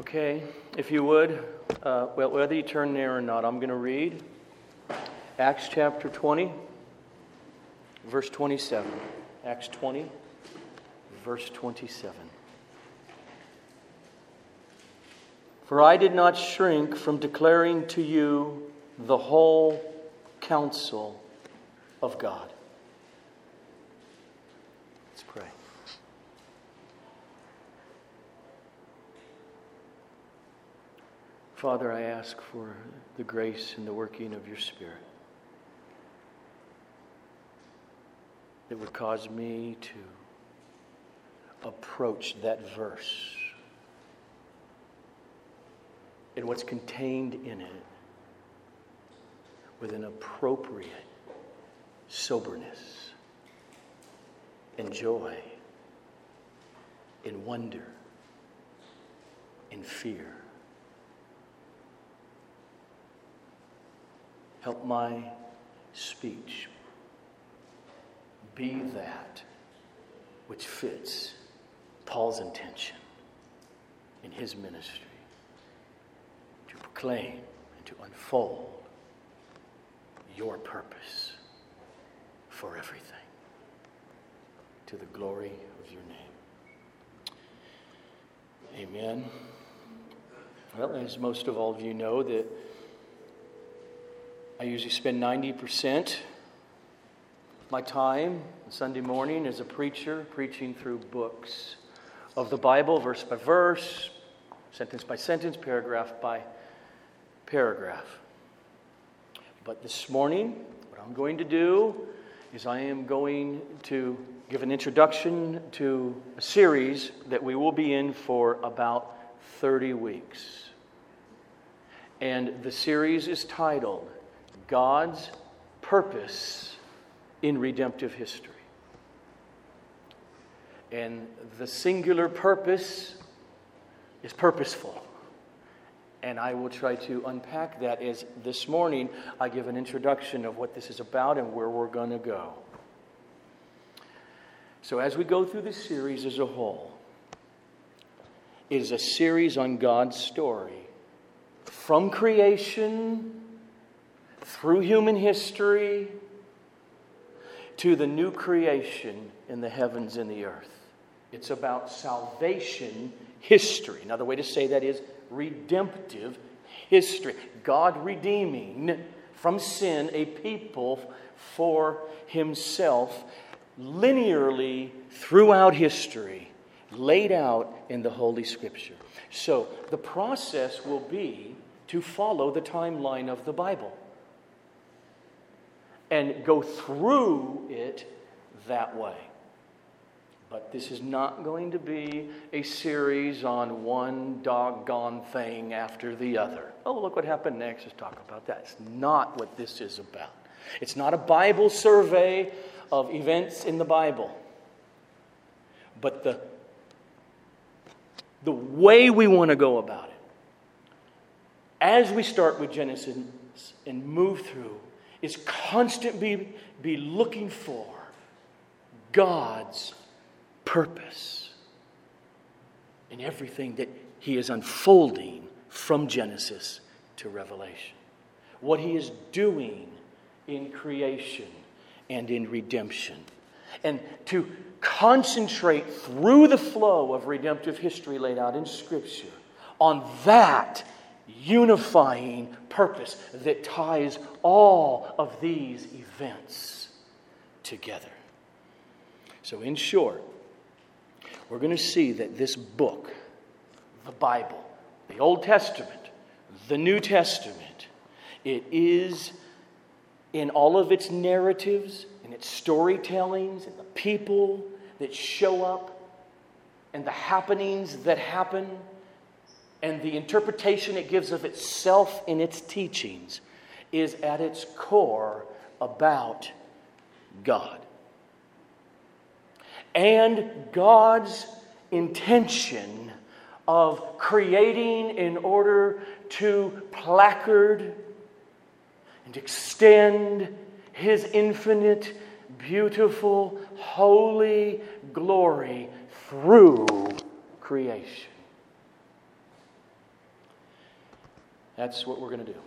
Okay, if you would, uh, well, whether you turn there or not, I'm going to read Acts chapter 20, verse 27. Acts 20, verse 27. For I did not shrink from declaring to you the whole counsel of God. Let's pray. Father, I ask for the grace and the working of your Spirit that would cause me to approach that verse and what's contained in it with an appropriate soberness and joy and wonder and fear. Help my speech be that which fits Paul's intention in his ministry to proclaim and to unfold your purpose for everything to the glory of your name. Amen. Well, as most of all of you know, that I usually spend 90% my time Sunday morning as a preacher, preaching through books of the Bible, verse by verse, sentence by sentence, paragraph by paragraph. But this morning, what I'm going to do is I am going to give an introduction to a series that we will be in for about 30 weeks. And the series is titled God's Purpose in Redemptive History. And the singular purpose is purposeful. And I will try to unpack that as this morning I give an introduction of what this is about and where we're going to go. So, as we go through this series as a whole, it is a series on God's story from creation through human history to the new creation in the heavens and the earth. It's about salvation history. Another way to say that is redemptive history. God redeeming from sin a people for himself linearly throughout history, laid out in the Holy Scripture. So the process will be to follow the timeline of the Bible and go through it that way. But this is not going to be a series on one doggone thing after the other. Oh, look what happened next. Let's talk about that. It's not what this is about. It's not a Bible survey of events in the Bible. But the, the way we want to go about it, as we start with Genesis and move through, is constantly be looking for God's purpose in everything that He is unfolding from Genesis to Revelation. What He is doing in creation and in redemption. And to concentrate through the flow of redemptive history laid out in Scripture on that unifying purpose that ties all of these events together. So, in short, we're going to see that this book, the Bible, the Old Testament, the New Testament, it is in all of its narratives and its storytellings and the people that show up and the happenings that happen and the interpretation it gives of itself in its teachings is at its core about God. And God's intention of creating in order to placard and extend his infinite, beautiful, holy glory through creation. That's what we're going to do.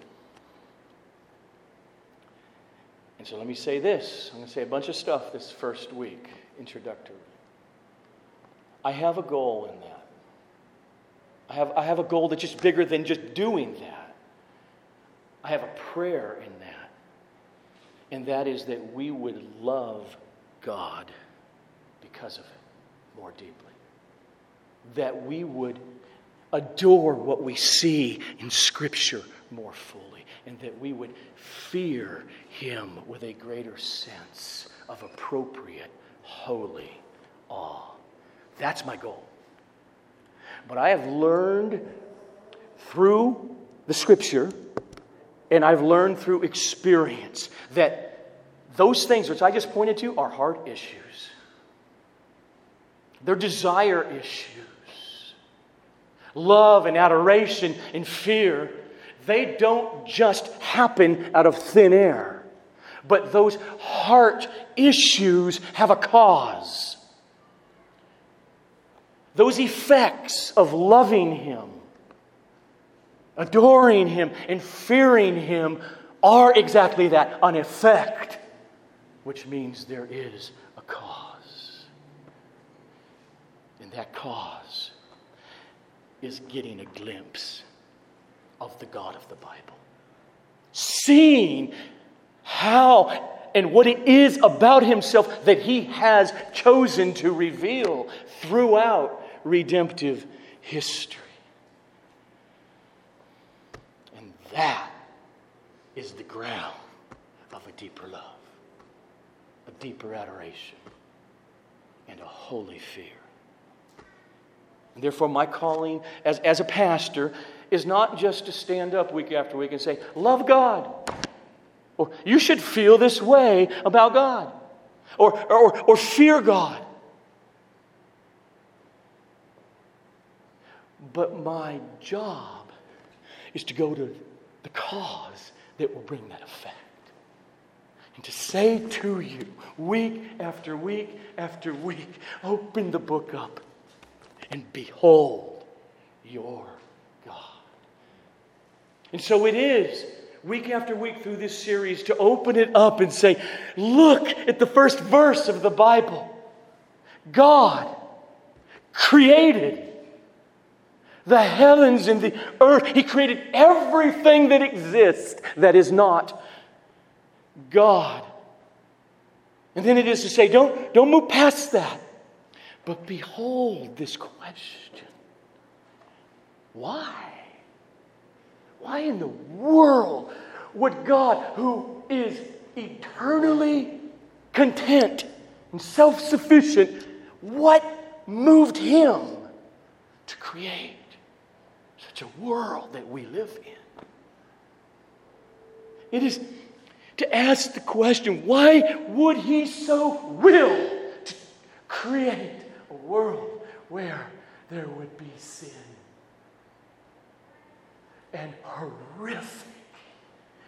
And so let me say this I'm going to say a bunch of stuff this first week, introductory. I have a goal in that. I have, I have a goal that's just bigger than just doing that. I have a prayer in that. And that is that we would love God because of it more deeply. That we would adore what we see in Scripture more fully. And that we would fear Him with a greater sense of appropriate, holy awe. That's my goal. But I have learned through the scripture and I've learned through experience that those things which I just pointed to are heart issues. They're desire issues. Love and adoration and fear, they don't just happen out of thin air. But those heart issues have a cause. Those effects of loving Him, adoring Him, and fearing Him are exactly that an effect, which means there is a cause. And that cause is getting a glimpse of the God of the Bible. Seeing how and what it is about himself that he has chosen to reveal throughout redemptive history. And that is the ground of a deeper love, a deeper adoration, and a holy fear. And therefore, my calling as, as a pastor is not just to stand up week after week and say, Love God. Or you should feel this way about God. Or, or, or fear God. But my job is to go to the cause that will bring that effect. And to say to you, week after week after week, open the book up and behold your. And so it is, week after week through this series, to open it up and say, look at the first verse of the Bible. God created the heavens and the earth. He created everything that exists that is not God. And then it is to say, don't, don't move past that. But behold this question why? Why in the world would God, who is eternally content and self sufficient, what moved him to create? such a world that we live in. It is to ask the question why would he so will to create a world where there would be sin and horrific,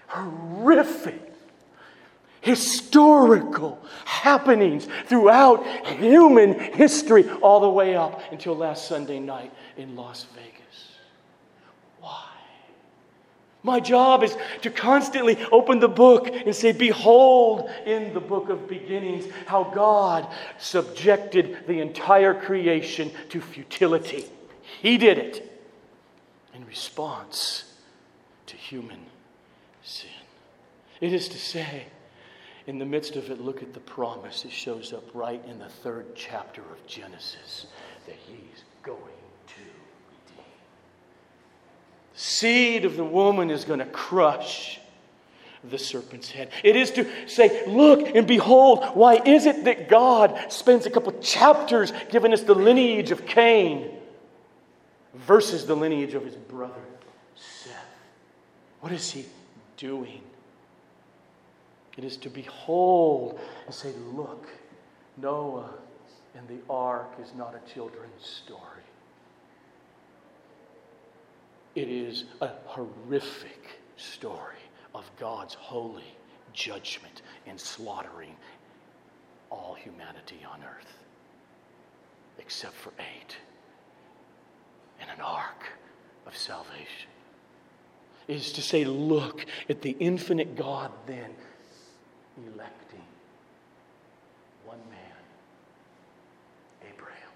horrific historical happenings throughout human history all the way up until last Sunday night in Las Vegas. Why? My job is to constantly open the book and say, Behold, in the book of beginnings, how God subjected the entire creation to futility. He did it response to human sin. It is to say, in the midst of it, look at the promise. It shows up right in the third chapter of Genesis that He's going to redeem. The seed of the woman is going to crush the serpent's head. It is to say, look and behold, why is it that God spends a couple chapters giving us the lineage of Cain versus the lineage of his brother Seth? What is he doing? It is to behold and say, look, Noah and the ark is not a children's story. It is a horrific story of God's holy judgment in slaughtering all humanity on earth, except for eight, and an ark of salvation. is to say, look at the infinite God then electing one man, Abraham,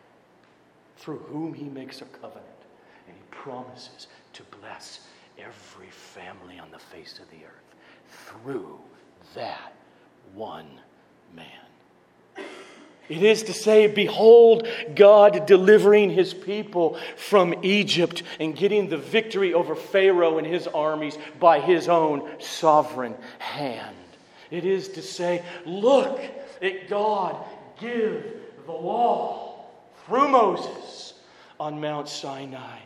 through whom he makes a covenant and he promises to bless every family on the face of the earth through that one man. It is to say, Behold, God delivering his people from Egypt and getting the victory over Pharaoh and his armies by his own sovereign hand. It is to say, Look at God give the law through Moses on Mount Sinai.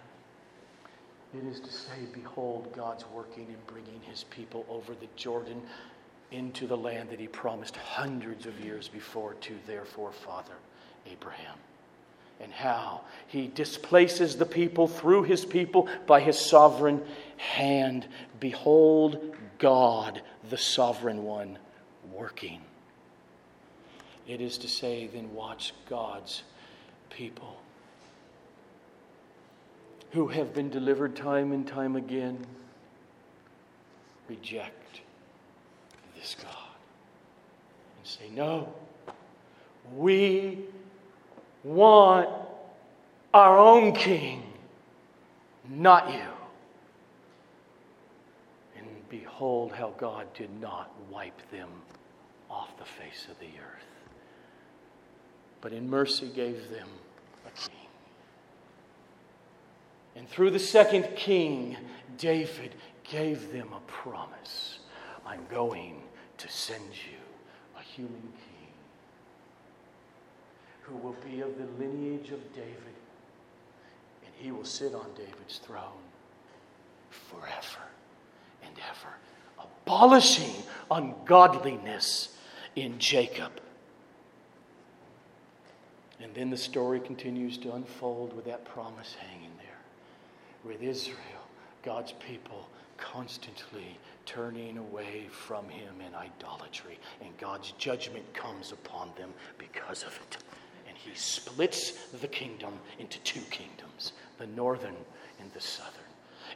It is to say, Behold, God's working and bringing his people over the Jordan into the land that he promised hundreds of years before to their forefather, Abraham. And how he displaces the people through his people by his sovereign hand. Behold, God, the sovereign one, working. It is to say, then watch God's people who have been delivered time and time again reject this God and say, No, we want our own king, not you. And behold, how God did not wipe them off the face of the earth, but in mercy gave them a king. And through the second king, David gave them a promise I'm going to send you a human king who will be of the lineage of David, and he will sit on David's throne forever and ever, abolishing ungodliness in Jacob. And then the story continues to unfold with that promise hanging there with Israel, God's people constantly turning away from him in idolatry. And God's judgment comes upon them because of it. And he splits the kingdom into two kingdoms the northern and the southern.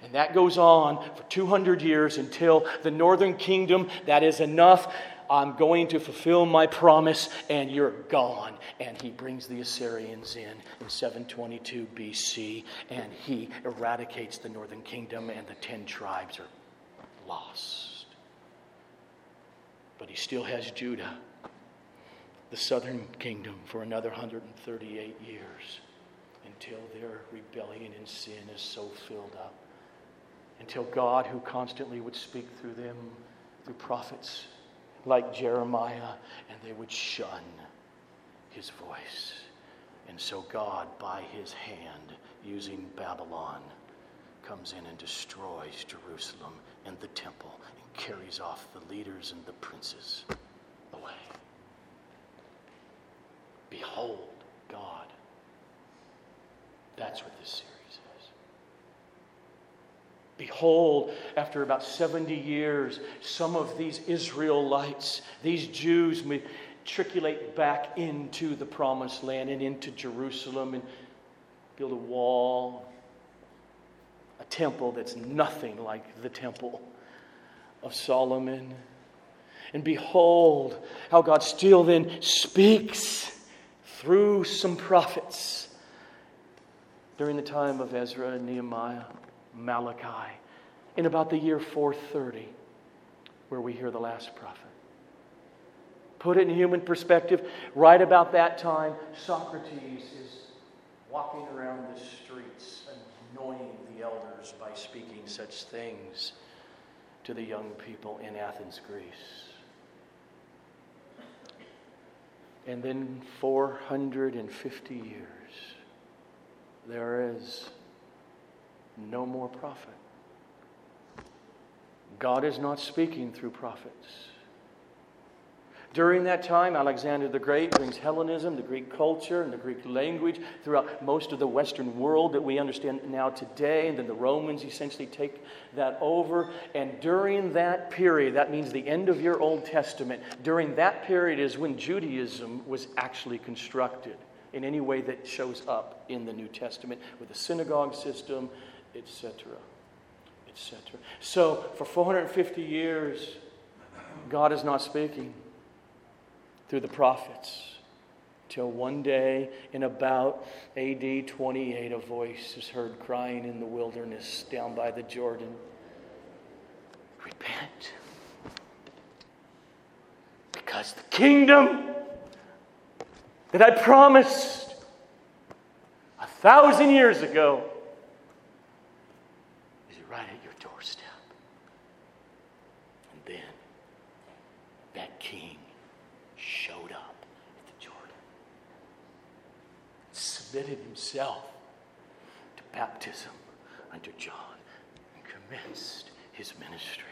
And that goes on for 200 years until the northern kingdom, that is enough I'm going to fulfill my promise, and you're gone. And he brings the Assyrians in in 722 BC, and he eradicates the northern kingdom, and the ten tribes are lost. But he still has Judah, the southern kingdom, for another 138 years until their rebellion and sin is so filled up. Until God, who constantly would speak through them, through prophets, like Jeremiah, and they would shun his voice. And so God, by his hand, using Babylon, comes in and destroys Jerusalem and the temple and carries off the leaders and the princes away. Behold God. That's what this series Behold, after about 70 years, some of these Israelites, these Jews, matriculate back into the promised land and into Jerusalem and build a wall, a temple that's nothing like the temple of Solomon. And behold, how God still then speaks through some prophets during the time of Ezra and Nehemiah. Malachi in about the year 430, where we hear the last prophet. Put it in human perspective, right about that time, Socrates is walking around the streets, annoying the elders by speaking such things to the young people in Athens, Greece. And then 450 years, there is no more prophet. God is not speaking through prophets. During that time, Alexander the Great brings Hellenism, the Greek culture, and the Greek language throughout most of the Western world that we understand now today. And then the Romans essentially take that over. And during that period, that means the end of your Old Testament, during that period is when Judaism was actually constructed in any way that shows up in the New Testament with the synagogue system, etc., etc. So, for 450 years, God is not speaking through the prophets. Till one day, in about AD 28, a voice is heard crying in the wilderness down by the Jordan Repent. Because the kingdom that I promised a thousand years ago is right at your doorstep. And then that king showed up at the Jordan, submitted himself to baptism under John, and commenced his ministry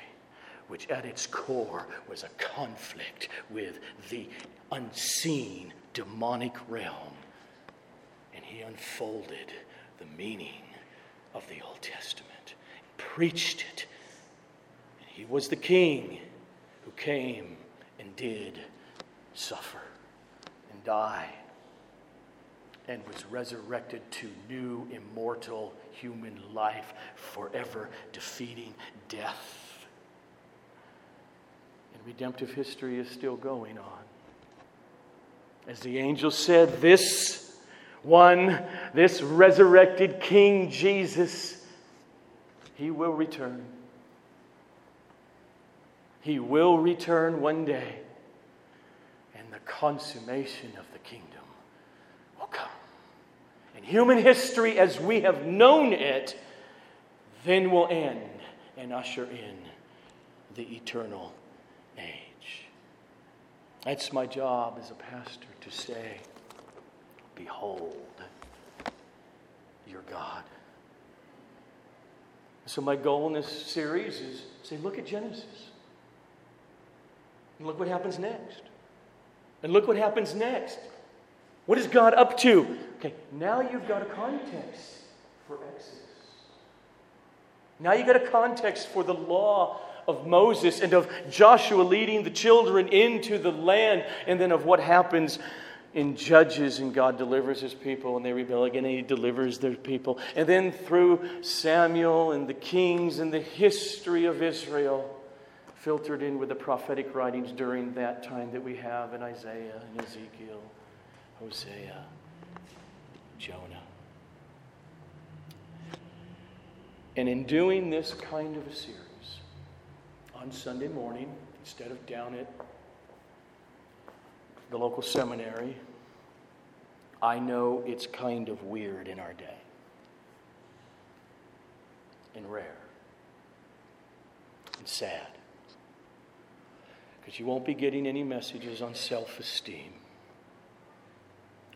which at its core was a conflict with the unseen demonic realm. And he unfolded the meaning of the Old Testament, preached it. And he was the king who came and did suffer and die and was resurrected to new immortal human life, forever defeating death. And redemptive history is still going on. As the angel said, this one, this resurrected King Jesus, he will return. He will return one day, and the consummation of the kingdom. And human history, as we have known it, then will end and usher in the eternal age. That's my job as a pastor to say, Behold your God. So, my goal in this series is say, look at Genesis. And look what happens next. And look what happens next. What is God up to? Okay, now you've got a context for Exodus. Now you've got a context for the law of Moses and of Joshua leading the children into the land, and then of what happens in Judges, and God delivers his people, and they rebel again, and he delivers their people. And then through Samuel and the kings and the history of Israel, filtered in with the prophetic writings during that time that we have in Isaiah and Ezekiel, Hosea, Jonah. And in doing this kind of a series, on Sunday morning, instead of down at the local seminary, I know it's kind of weird in our day and rare and sad because you won't be getting any messages on self esteem.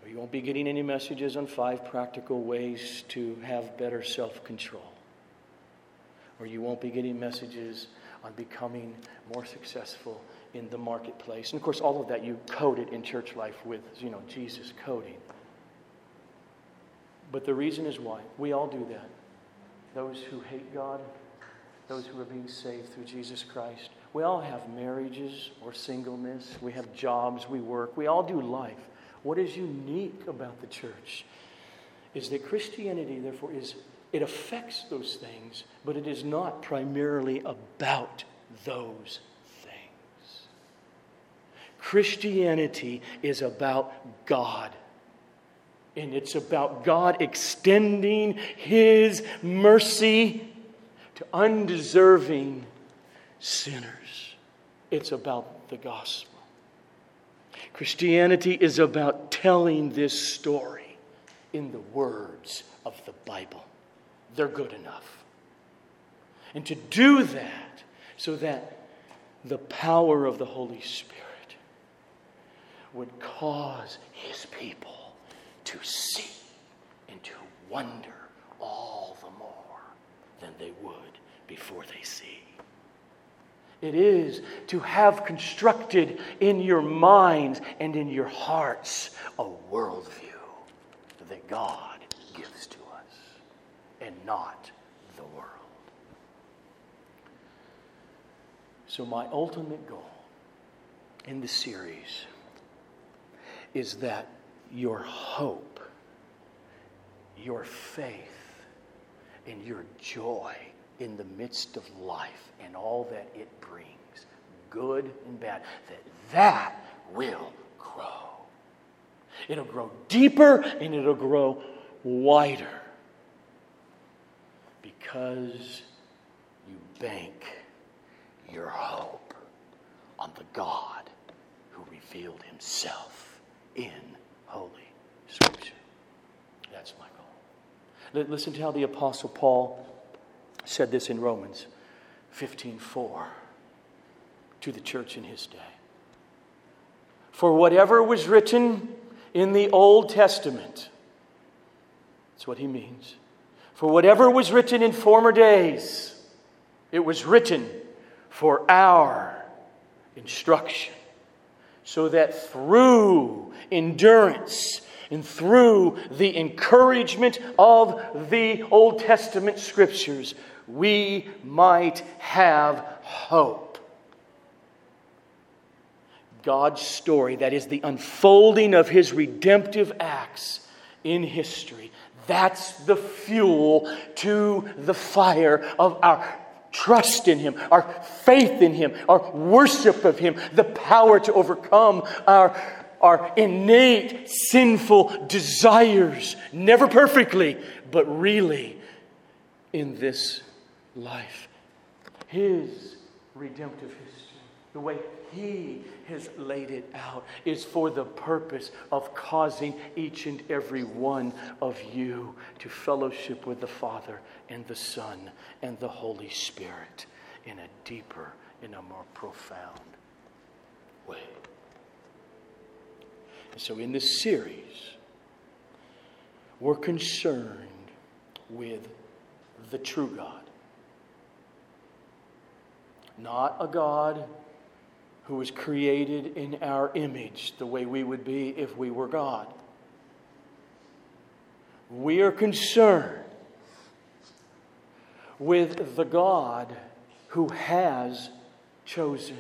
Or you won't be getting any messages on five practical ways to have better self control. Or you won't be getting messages on becoming more successful in the marketplace. And of course, all of that you code it in church life with, you know, Jesus coding. But the reason is why. We all do that. Those who hate God, those who are being saved through Jesus Christ. We all have marriages or singleness. We have jobs, we work. We all do life. What is unique about the church is that Christianity, therefore, is it affects those things, but it is not primarily about those things. Christianity is about God. And it's about God extending His mercy to undeserving sinners. It's about the gospel. Christianity is about telling this story in the words of the Bible. They're good enough. And to do that so that the power of the Holy Spirit would cause his people to see and to wonder all the more than they would before they see. It is to have constructed in your minds and in your hearts a worldview that God gives to us and not the world. So, my ultimate goal in the series is that your hope, your faith, and your joy in the midst of life and all that it brings, good and bad, that that will grow. It'll grow deeper and it'll grow wider because you bank your hope on the God who revealed himself in Holy Scripture. That's my goal. Listen to how the Apostle Paul said this in Romans 15:4 to the church in his day. For whatever was written in the Old Testament, that's what he means. For whatever was written in former days, it was written for our instruction, so that through endurance and through the encouragement of the Old Testament scriptures, we might have hope. God's story, that is the unfolding of his redemptive acts in history, that's the fuel to the fire of our trust in Him, our faith in Him, our worship of Him, the power to overcome our, our innate sinful desires, never perfectly, but really in this life. His redemptive history, the way He has laid it out, is for the purpose of causing each and every one of you to fellowship with the Father and the Son and the Holy Spirit in a deeper, in a more profound way. And so, in this series, we're concerned with the true God. Not a God who was created in our image, the way we would be if we were God. We are concerned with the God who has chosen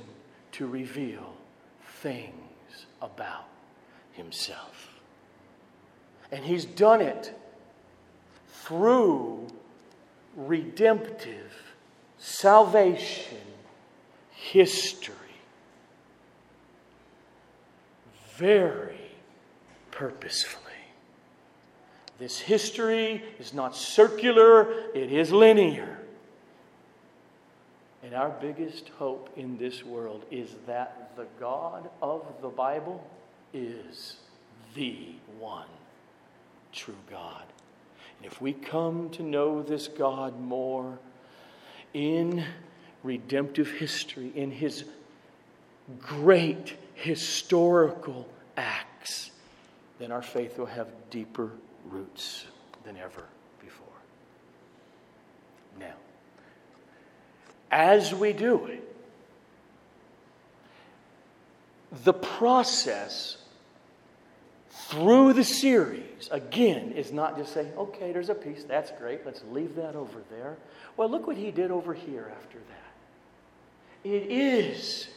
to reveal things about himself. And he's done it through redemptive salvation history. Very purposefully. This history is not circular, it is linear. And our biggest hope in this world is that the God of the Bible is the one true God. And if we come to know this God more in redemptive history, in his great historical acts, then our faith will have deeper roots than ever before. Now, as we do it, the process through the series, again, is not just saying, okay, there's a piece, that's great, let's leave that over there. Well, look what he did over here after that. It is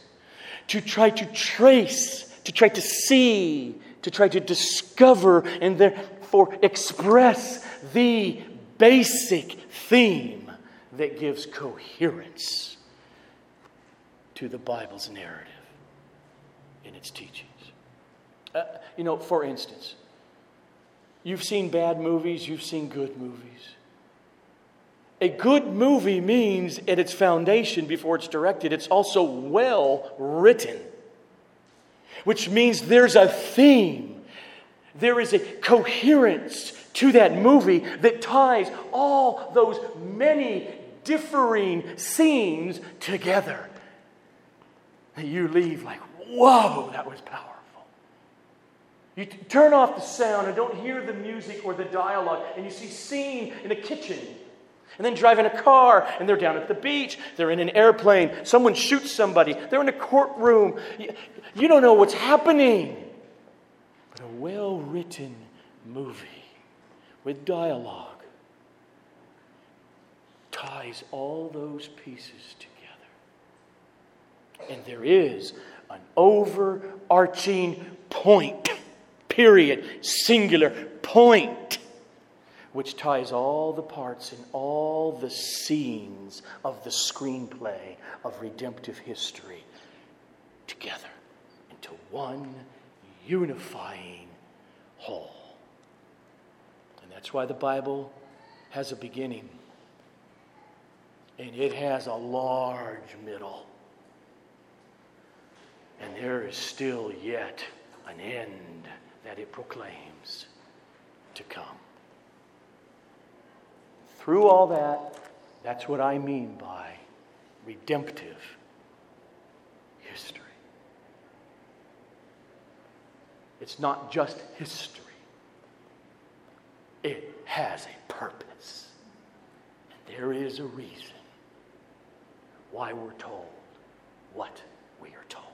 to try to trace, to try to see, to try to discover, and therefore express the basic theme that gives coherence to the Bible's narrative in its teachings. Uh, you know, for instance, you've seen bad movies, you've seen good movies. A good movie means at its foundation, before it's directed, it's also well written, which means there's a theme, there is a coherence to that movie that ties all those many differing scenes together. You leave like, whoa, that was powerful. You t- turn off the sound and don't hear the music or the dialogue, and you see scene in a kitchen and then drive in a car, and they're down at the beach, they're in an airplane, someone shoots somebody, they're in a courtroom. You don't know what's happening. But a well written movie with dialogue ties all those pieces together. And there is an overarching point, period, singular point which ties all the parts and all the scenes of the screenplay of redemptive history together into one unifying whole. And that's why the Bible has a beginning and it has a large middle. And there is still yet an end that it proclaims to come. Through all that, that's what I mean by redemptive history. It's not just history, it has a purpose. And there is a reason why we're told what we are told.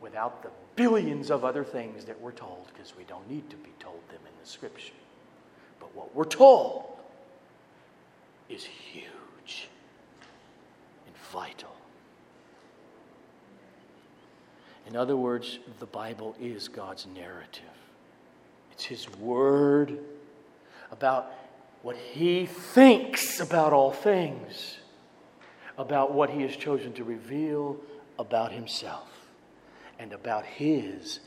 Without the billions of other things that we're told, because we don't need to be told them in the scripture. But what we're told is huge and vital. In other words, the Bible is God's narrative. It's His Word about what He thinks about all things about what he has chosen to reveal about himself and about his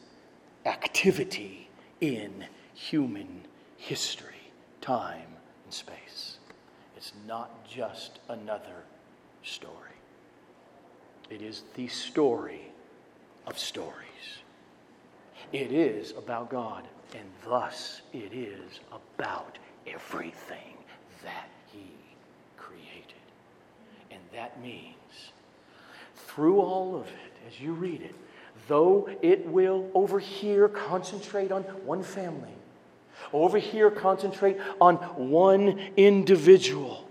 activity in human history, time, and space. It's not just another story, it is the story of stories. It is about God, and thus it is about everything that He created. And that means. Through all of it, as you read it, though it will over here concentrate on one family, over here concentrate on one individual.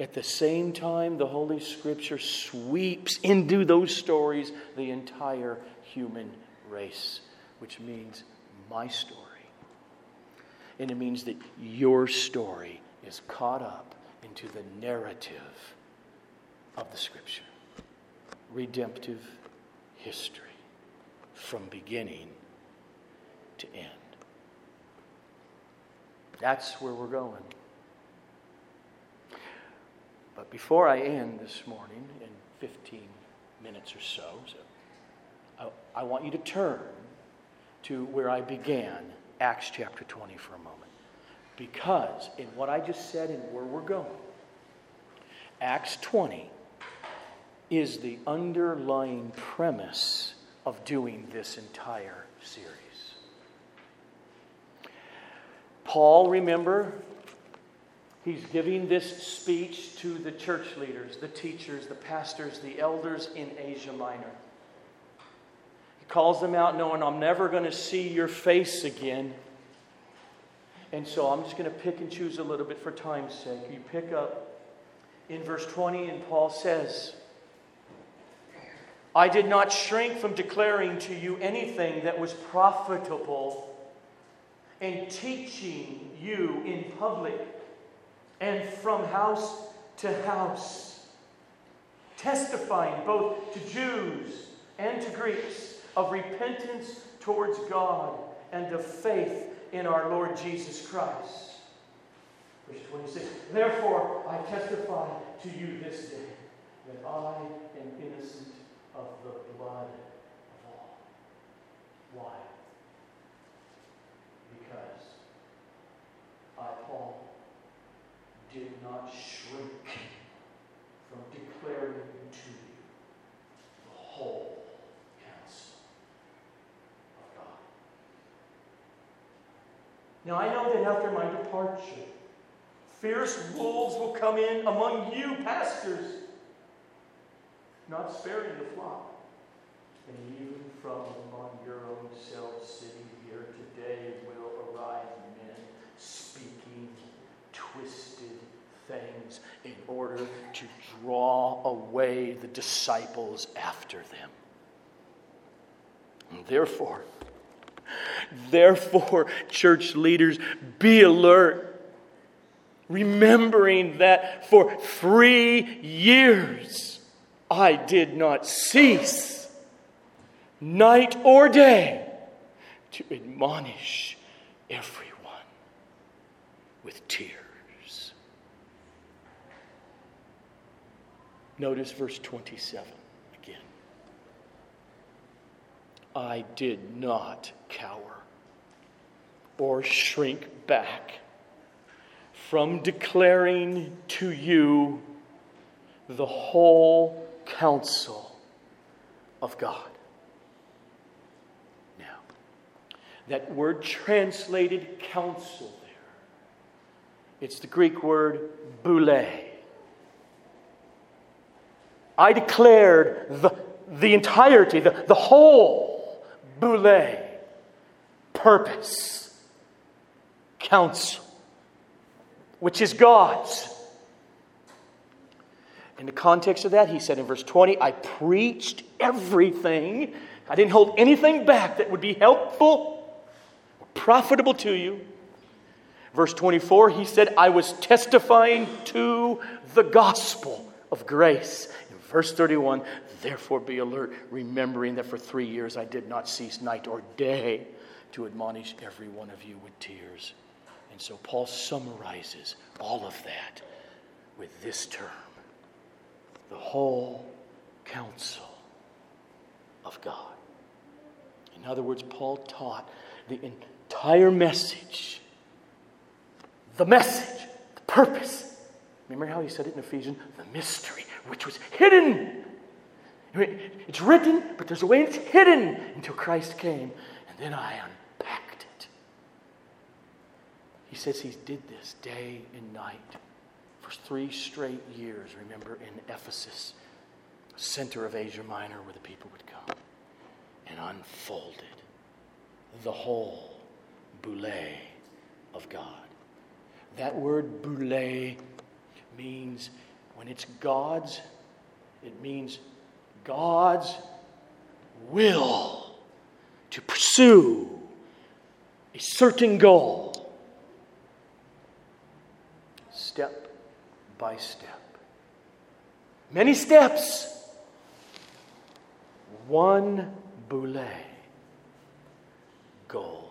At the same time, the Holy Scripture sweeps into those stories the entire human race, which means my story. And it means that your story is caught up into the narrative of the Scripture redemptive history from beginning to end. That's where we're going. But before I end this morning, in 15 minutes or so, so I, I want you to turn to where I began, Acts chapter 20, for a moment. Because in what I just said and where we're going, Acts 20 is the underlying premise of doing this entire series. Paul, remember, he's giving this speech to the church leaders, the teachers, the pastors, the elders in Asia Minor. He calls them out, knowing, I'm never going to see your face again. And so I'm just going to pick and choose a little bit for time's sake. You pick up in verse 20, and Paul says, I did not shrink from declaring to you anything that was profitable and teaching you in public and from house to house, testifying both to Jews and to Greeks of repentance towards God and of faith in our Lord Jesus Christ. Verse 26 Therefore, I testify to you this day that I am innocent of the blood of all. Why? Because I, Paul, did not shrink from declaring to you the whole counsel of God. Now I know that after my departure, fierce wolves will come in among you, pastors not sparing the flock. And even from among your own selves sitting here today will arise men speaking twisted things in order to draw away the disciples after them. And therefore, therefore, church leaders, be alert remembering that for three years I did not cease, night or day, to admonish everyone with tears. Notice verse 27 again. I did not cower or shrink back from declaring to you the whole counsel of God. Now, that word translated counsel there, it's the Greek word boule. I declared the, the entirety, the, the whole boule, purpose, counsel, which is God's. In the context of that, he said in verse 20, I preached everything. I didn't hold anything back that would be helpful or profitable to you. Verse 24, he said, I was testifying to the gospel of grace. In verse 31, therefore be alert, remembering that for three years I did not cease night or day to admonish every one of you with tears. And so Paul summarizes all of that with this term the whole counsel of God. In other words, Paul taught the entire message, the message, the purpose. Remember how he said it in Ephesians? The mystery, which was hidden. It's written, but there's a way it's hidden until Christ came. And then I. He says he did this day and night for three straight years, remember, in Ephesus, center of Asia Minor, where the people would come, and unfolded the whole boule of God. That word boule means, when it's God's, it means God's will to pursue a certain goal. Step by step. Many steps, one boule goal.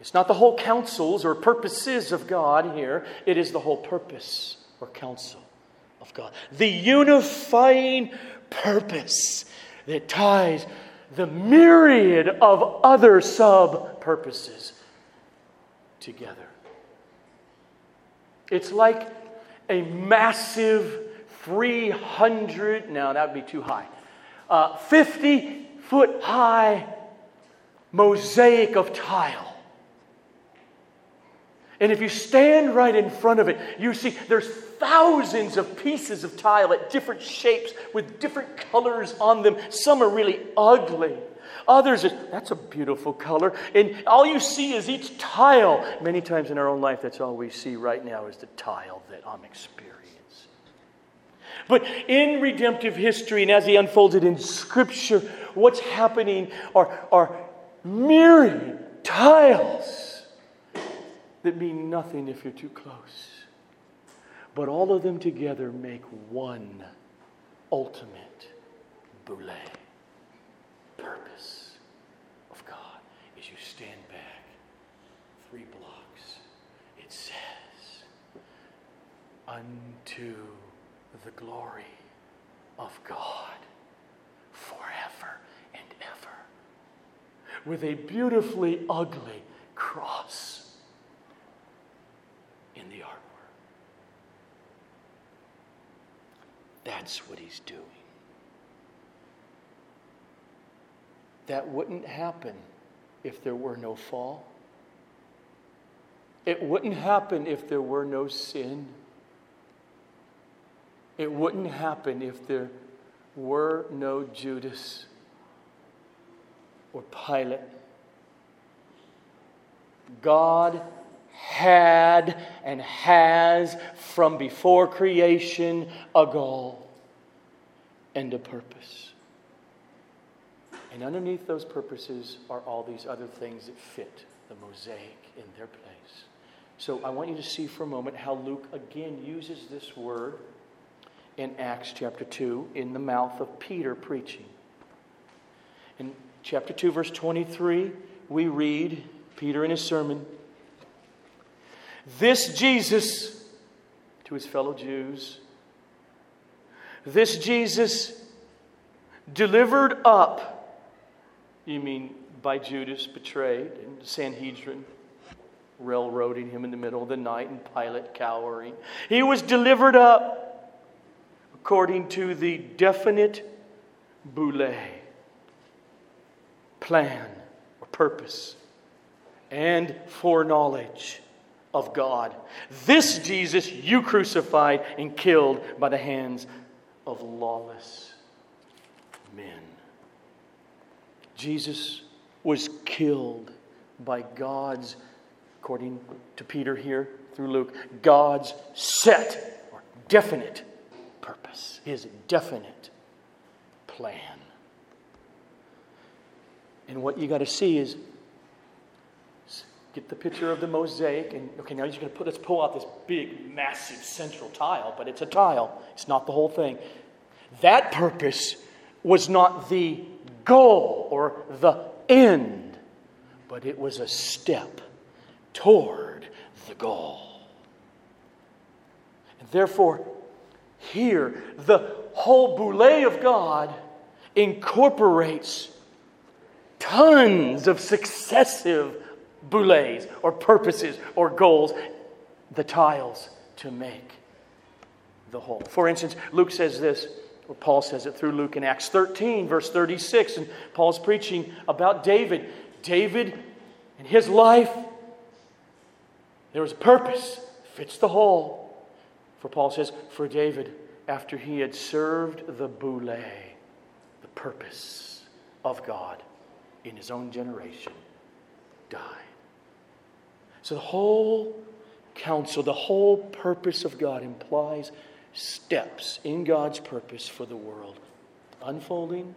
It's not the whole counsels or purposes of God here, it is the whole purpose or counsel of God. The unifying purpose that ties the myriad of other sub purposes together. It's like a massive 300, no, that would be too high, uh, 50 foot high mosaic of tile. And if you stand right in front of it, you see there's thousands of pieces of tile at different shapes with different colors on them. Some are really ugly. Others, that's a beautiful color. And all you see is each tile. Many times in our own life, that's all we see right now is the tile that I'm experiencing. But in redemptive history, and as he unfolded in Scripture, what's happening are, are myriad tiles that mean nothing if you're too close. But all of them together make one ultimate boule purpose. Unto the glory of God forever and ever. With a beautifully ugly cross in the artwork. That's what he's doing. That wouldn't happen if there were no fall. It wouldn't happen if there were no sin. It wouldn't happen if there were no Judas or Pilate. God had and has from before creation a goal and a purpose. And underneath those purposes are all these other things that fit the mosaic in their place. So I want you to see for a moment how Luke again uses this word in Acts chapter 2 in the mouth of Peter preaching. In chapter 2, verse 23, we read Peter in his sermon This Jesus, to his fellow Jews, this Jesus delivered up, you mean by Judas, betrayed, and Sanhedrin railroading him in the middle of the night, and Pilate cowering. He was delivered up according to the definite boule, plan or purpose, and foreknowledge of God. This Jesus you crucified and killed by the hands of lawless men. Jesus was killed by God's, according to Peter here through Luke, God's set or definite purpose, his definite plan. And what you got to see is get the picture of the mosaic and okay now you're going to put let's pull out this big massive central tile but it's a tile it's not the whole thing that purpose was not the goal or the end but it was a step toward the goal and therefore here the whole boule of god incorporates tons of successive boules or purposes or goals, the tiles to make the whole. For instance, Luke says this, or Paul says it through Luke in Acts 13, verse 36, and Paul's preaching about David. David and his life, there was a purpose, fits the whole. For Paul says, for David, after he had served the boule, the purpose of God in his own generation, died. So the whole counsel, the whole purpose of God implies steps in God's purpose for the world, unfolding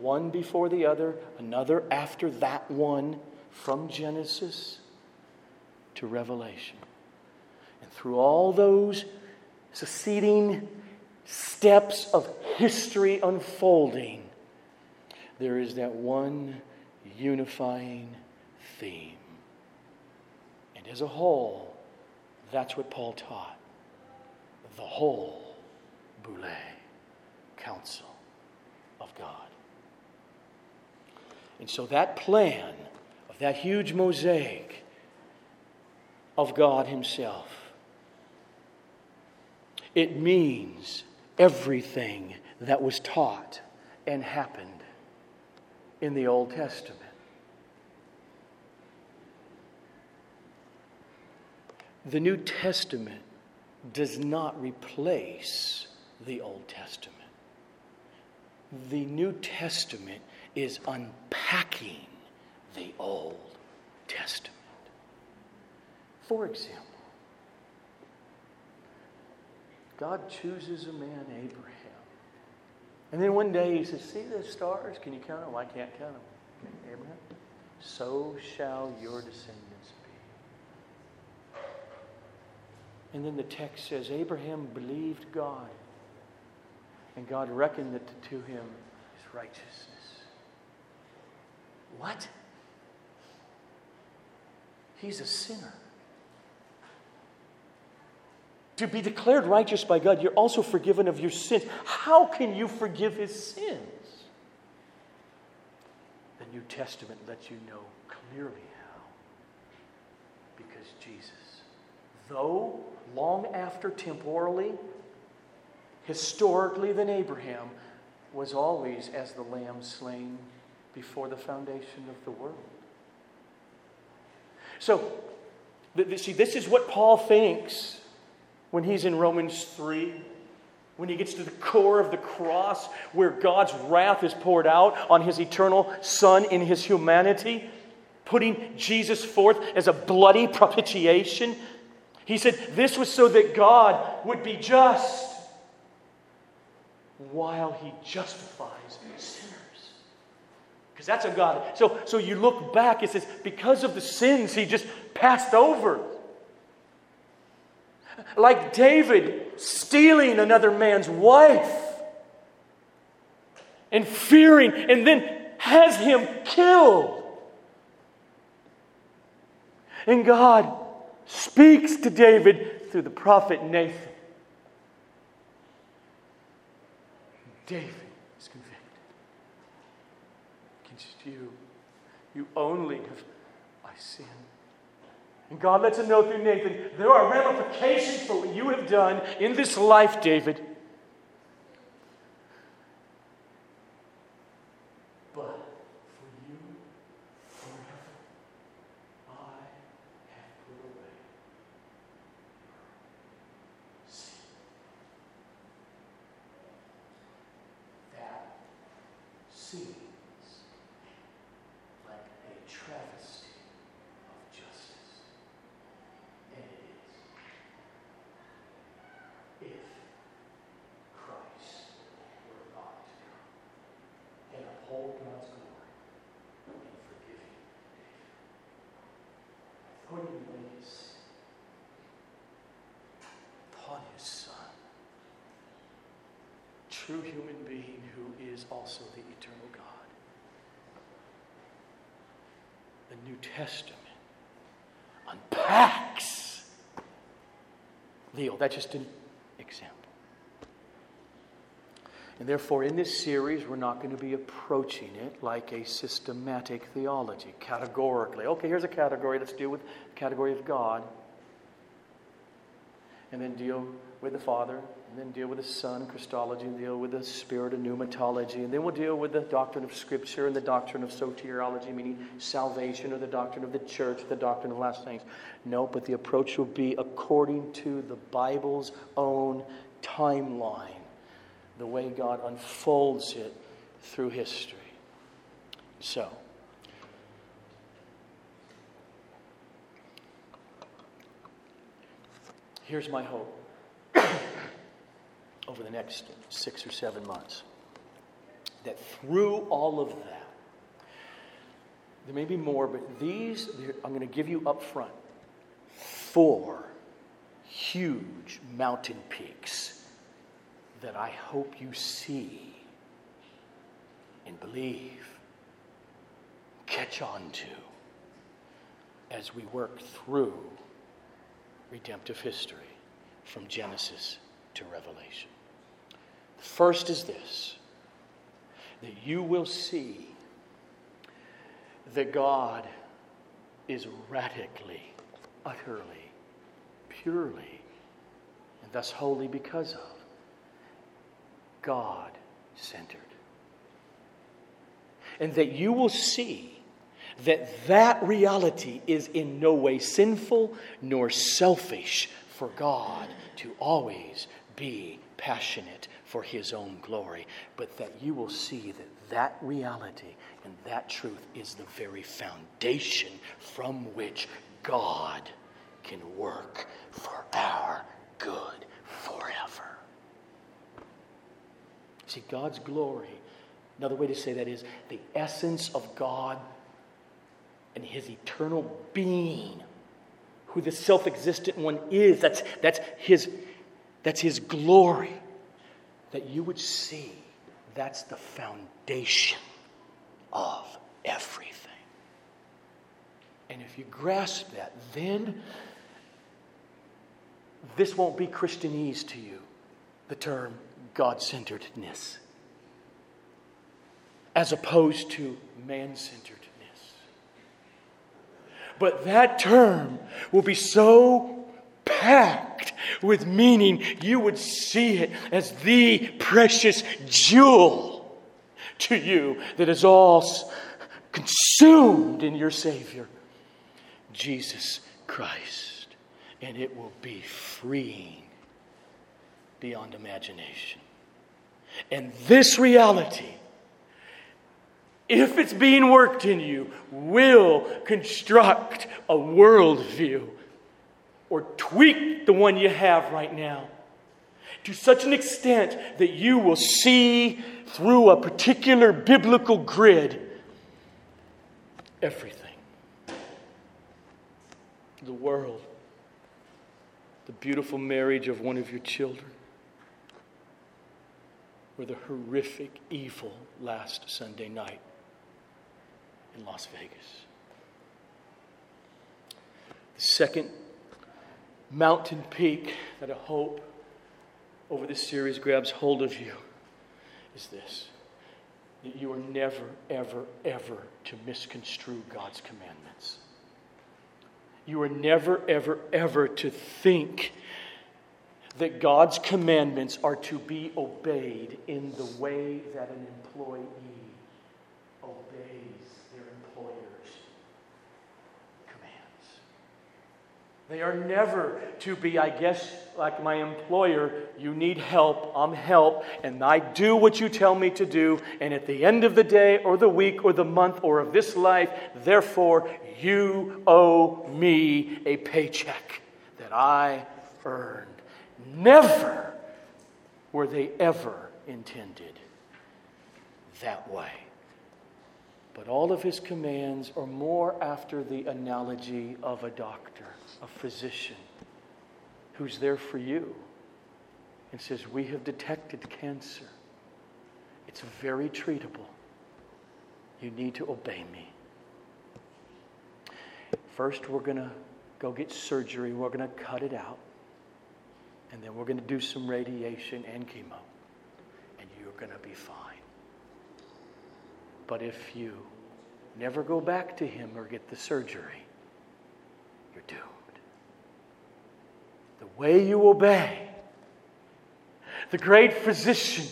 one before the other, another after that one, from Genesis to Revelation. And through all those succeeding steps of history unfolding, there is that one unifying theme And as a whole, that's what Paul taught. The whole boule, counsel of God. And so that plan of that huge mosaic of God Himself, it means everything that was taught and happened in the Old Testament. The New Testament does not replace the Old Testament. The New Testament is unpacking the Old Testament. For example, God chooses a man, Abraham. And then one day he says, See the stars? Can you count them? I can't count them. Abraham? So shall your descendants be. And then the text says Abraham believed God, and God reckoned it to him as righteousness. What? He's a sinner. To be declared righteous by God, you're also forgiven of your sins. How can you forgive his sins? The New Testament lets you know clearly how. Because Jesus, though long after temporally, historically than Abraham, was always as the lamb slain before the foundation of the world. So, see, this is what Paul thinks when he's in Romans 3, when he gets to the core of the cross, where God's wrath is poured out on his eternal Son in his humanity, putting Jesus forth as a bloody propitiation he said this was so that God would be just while he justifies sinners. Because that's a God. So, so you look back, it says, because of the sins he just passed over. Like David stealing another man's wife and fearing, and then has him killed. And God speaks to David through the prophet Nathan. David is convicted against you. You only have. And God lets him know through Nathan there are ramifications for what you have done in this life, David. True human being who is also the eternal God. The New Testament unpacks. Leo, that's just an example. And therefore, in this series, we're not going to be approaching it like a systematic theology, categorically. Okay, here's a category. Let's deal with the category of God. And then deal with the Father, and then deal with the Son, Christology, and deal with the Spirit and pneumatology. And then we'll deal with the doctrine of Scripture and the doctrine of soteriology, meaning salvation, or the doctrine of the church, the doctrine of last things. No, but the approach will be according to the Bible's own timeline the way God unfolds it through history. So, here's my hope. Over the next six or seven months that through all of that, there may be more, but these, I'm going to give you up front four huge mountain peaks that I hope you see and believe, catch on to as we work through redemptive history from Genesis to Revelation. The First is this that you will see that God is radically, utterly, purely, and thus holy because of God centered. And that you will see that that reality is in no way sinful nor selfish for God to always be passionate for his own glory, but that you will see that that reality and that truth is the very foundation from which God can work for our good forever. See, God's glory, another way to say that is the essence of God and his eternal being, who the self existent one is. That's, that's, his, that's his glory. That you would see that's the foundation of everything. And if you grasp that, then this won't be Christianese to you, the term God centeredness as opposed to man centeredness. But that term will be so packed with meaning, you would see it as the precious jewel to you that is all consumed in your Savior, Jesus Christ. And it will be freeing beyond imagination. And this reality, if it's being worked in you, will construct a worldview or tweak the one you have right now to such an extent that you will see through a particular biblical grid everything. The world, the beautiful marriage of one of your children. Or the horrific evil last Sunday night in Las Vegas. The second mountain peak that a hope over this series grabs hold of you is this that you are never, ever, ever to misconstrue God's commandments. You are never, ever, ever to think that God's commandments are to be obeyed in the way that an employee They are never to be, I guess, like my employer, you need help, I'm help, and I do what you tell me to do, and at the end of the day, or the week, or the month, or of this life, therefore, you owe me a paycheck that I earned. Never were they ever intended that way. But all of his commands are more after the analogy of a doctor a physician who's there for you and says, We have detected cancer. It's very treatable. You need to obey me. First, we're going to go get surgery. We're going to cut it out. And then we're going to do some radiation and chemo. And you're going to be fine. But if you never go back to him or get the surgery, you're doomed the way you obey the great physician,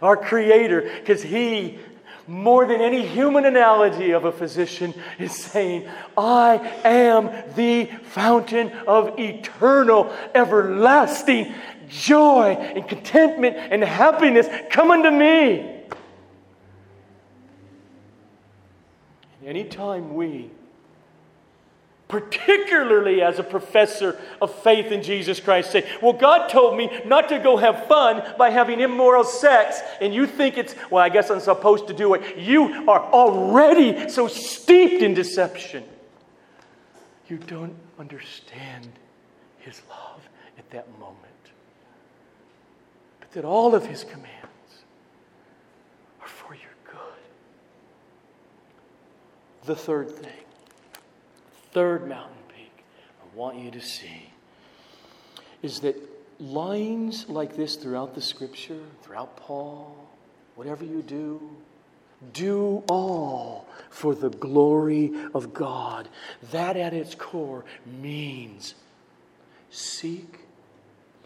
our Creator, because He, more than any human analogy of a physician, is saying, I am the fountain of eternal, everlasting joy and contentment and happiness. Come unto me. Anytime we particularly as a professor of faith in Jesus Christ, say, Well, God told me not to go have fun by having immoral sex, and you think it's, well, I guess I'm supposed to do it. You are already so steeped in deception. You don't understand His love at that moment. But that all of His commands are for your good. The third thing third mountain peak I want you to see is that lines like this throughout the scripture, throughout Paul, whatever you do, do all for the glory of God. That at its core means seek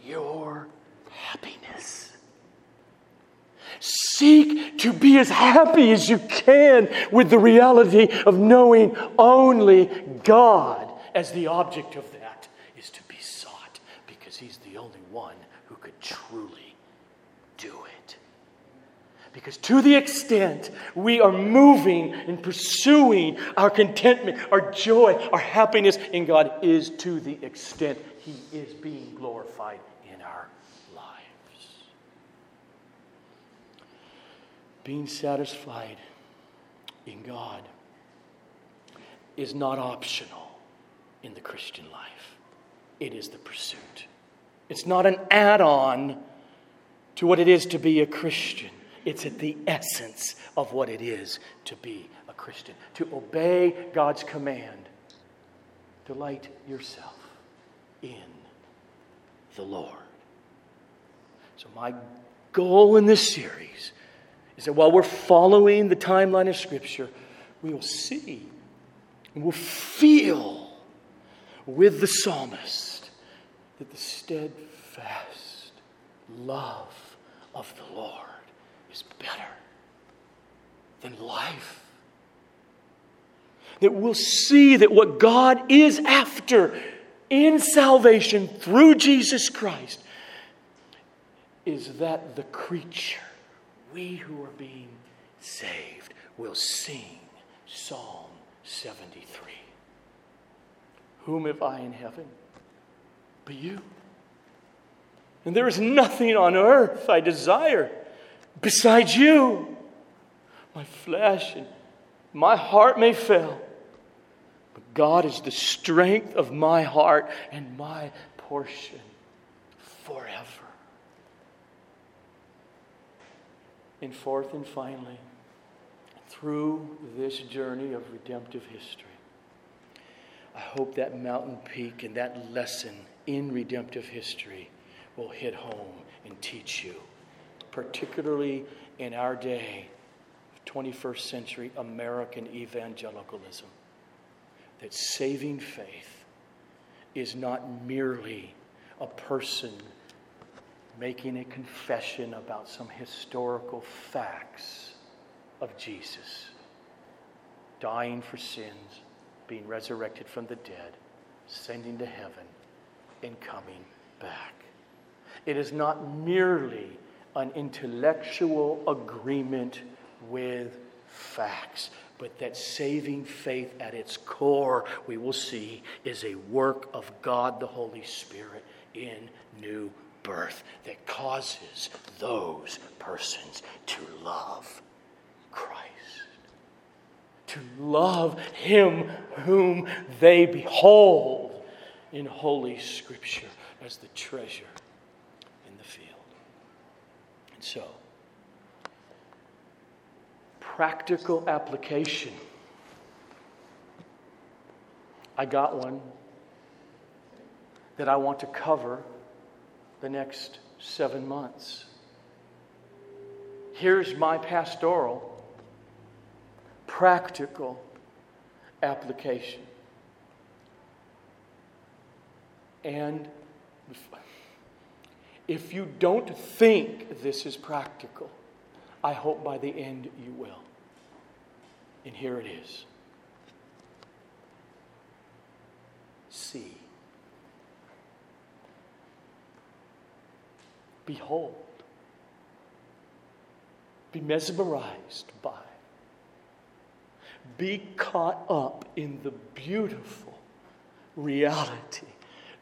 your happiness. Seek to be as happy as you can with the reality of knowing only God as the object of that is to be sought because He's the only one who could truly do it. Because to the extent we are moving and pursuing our contentment, our joy, our happiness in God is to the extent He is being glorified being satisfied in God is not optional in the Christian life, it is the pursuit. It's not an add on to what it is to be a Christian. It's at the essence of what it is to be a Christian. To obey God's command, delight yourself in the Lord. So, my goal in this series is that while we're following the timeline of Scripture, we will see and we'll feel with the psalmist that the steadfast love of the Lord is better than life. That we'll see that what God is after in salvation through Jesus Christ is that the creature we who are being saved will sing Psalm 73. Whom have I in heaven but you? And there is nothing on earth I desire besides you. My flesh and my heart may fail, but God is the strength of my heart and my portion forever. And fourth and finally, through this journey of redemptive history, I hope that mountain peak and that lesson in redemptive history will hit home and teach you, particularly in our day, 21st century American evangelicalism, that saving faith is not merely a person making a confession about some historical facts of Jesus dying for sins, being resurrected from the dead, ascending to heaven, and coming back. It is not merely an intellectual agreement with facts, but that saving faith at its core, we will see, is a work of God the Holy Spirit in new birth that causes those persons to love Christ to love him whom they behold in Holy Scripture as the treasure in the field. And so, practical application. I got one that I want to cover the next seven months. Here's my pastoral practical application. And if you don't think this is practical, I hope by the end you will. And here it is See. Behold. Be mesmerized by be caught up in the beautiful reality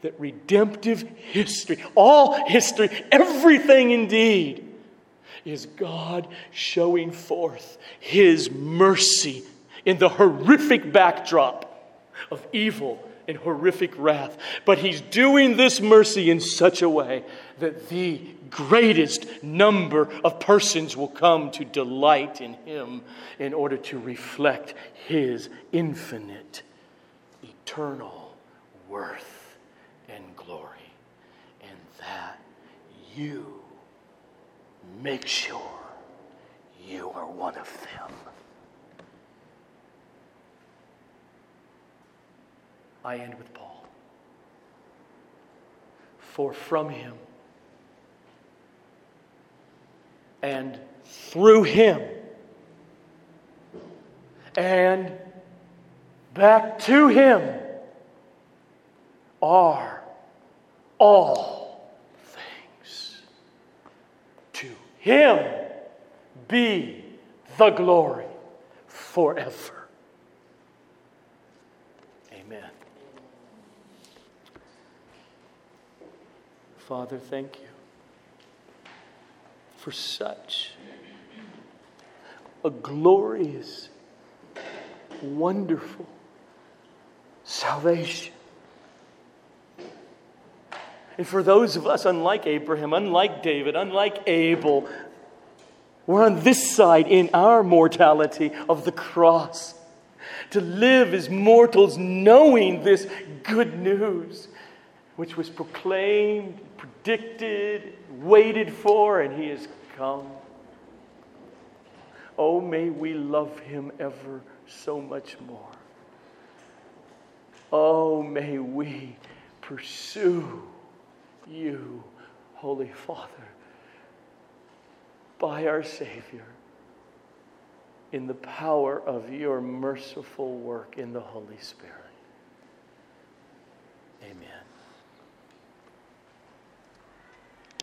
that redemptive history, all history, everything indeed, is God showing forth His mercy in the horrific backdrop of evil and horrific wrath. But He's doing this mercy in such a way that the greatest number of persons will come to delight in Him in order to reflect His infinite, eternal worth and glory. And that you make sure you are one of them. I end with Paul. For from him and through him and back to him are all things. To him be the glory forever. Amen. Father, thank you for such a glorious, wonderful salvation. And for those of us, unlike Abraham, unlike David, unlike Abel, we're on this side in our mortality of the cross. To live as mortals knowing this good news, which was proclaimed, predicted, waited for, and he has come. Oh, may we love him ever so much more. Oh, may we pursue you, Holy Father, by our Savior in the power of your merciful work in the Holy Spirit. Amen.